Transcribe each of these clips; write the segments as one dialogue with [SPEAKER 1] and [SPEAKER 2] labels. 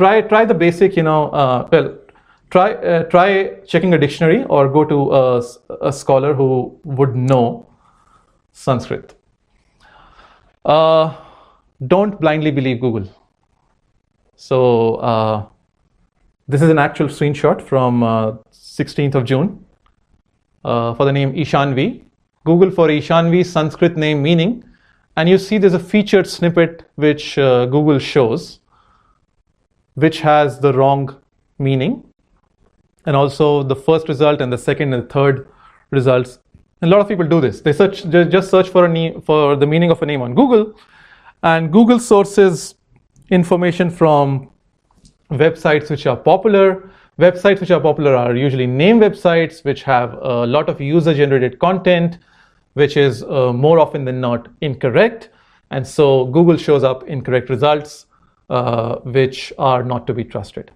[SPEAKER 1] try try the basic, you know, uh, well, try uh, try checking a dictionary or go to a, a scholar who would know Sanskrit. Uh, don't blindly believe Google. So uh, this is an actual screenshot from 16th uh, of June uh, for the name Ishanvi. Google for Ishanvi Sanskrit name meaning, and you see there's a featured snippet which Google shows, which has the wrong meaning, and also the first result and the second and the third results. a lot of people do this. They search just search for a name, for the meaning of a name on Google, and Google sources information from websites which are popular. Websites which are popular are usually name websites which have a lot of user generated content, which is uh, more often than not incorrect. And so Google shows up incorrect results, uh, which are not to be trusted.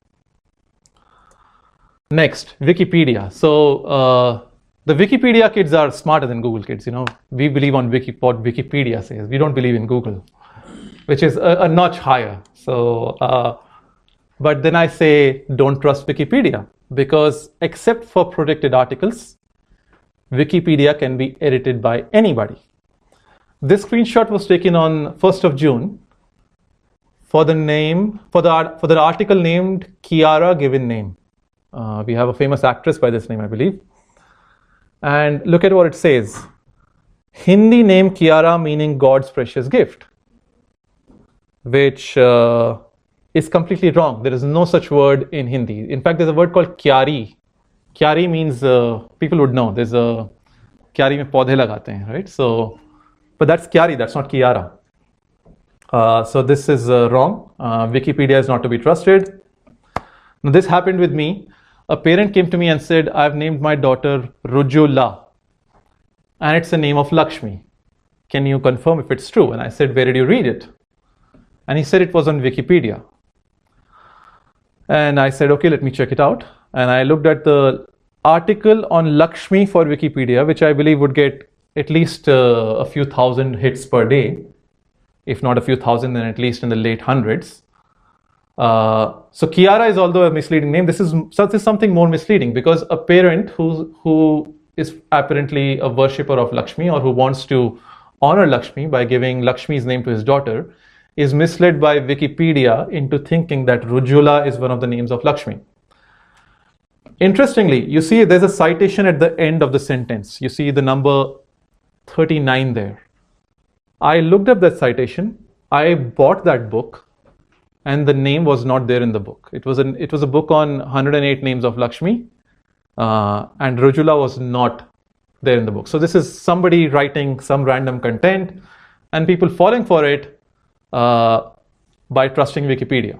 [SPEAKER 1] Next, Wikipedia. So uh, the Wikipedia kids are smarter than Google kids. You know, we believe on Wiki, what Wikipedia says. We don't believe in Google which is a, a notch higher. So, uh, but then I say don't trust Wikipedia because except for protected articles, Wikipedia can be edited by anybody. This screenshot was taken on 1st of June for the name for the for the article named Kiara given name. Uh, we have a famous actress by this name, I believe. And look at what it says. Hindi name Kiara meaning God's precious gift which uh, is completely wrong. There is no such word in Hindi. In fact, there's a word called kyari. Kyari means uh, people would know. There's a kyari mein पौधे lagate hain, right? So, but that's kyari. That's not kiara. Uh, so this is uh, wrong. Uh, Wikipedia is not to be trusted. Now this happened with me. A parent came to me and said, "I've named my daughter Rujula, and it's the name of Lakshmi. Can you confirm if it's true?" And I said, "Where did you read it?" And he said it was on Wikipedia. And I said, okay, let me check it out. And I looked at the article on Lakshmi for Wikipedia, which I believe would get at least uh, a few thousand hits per day, if not a few thousand, then at least in the late hundreds. Uh, so Kiara is although a misleading name, this is, this is something more misleading because a parent who, who is apparently a worshipper of Lakshmi or who wants to honor Lakshmi by giving Lakshmi's name to his daughter is misled by Wikipedia into thinking that Rujula is one of the names of Lakshmi. Interestingly, you see there's a citation at the end of the sentence. You see the number 39 there. I looked up that citation. I bought that book and the name was not there in the book. It was, an, it was a book on 108 names of Lakshmi uh, and Rujula was not there in the book. So this is somebody writing some random content and people falling for it uh, by trusting Wikipedia.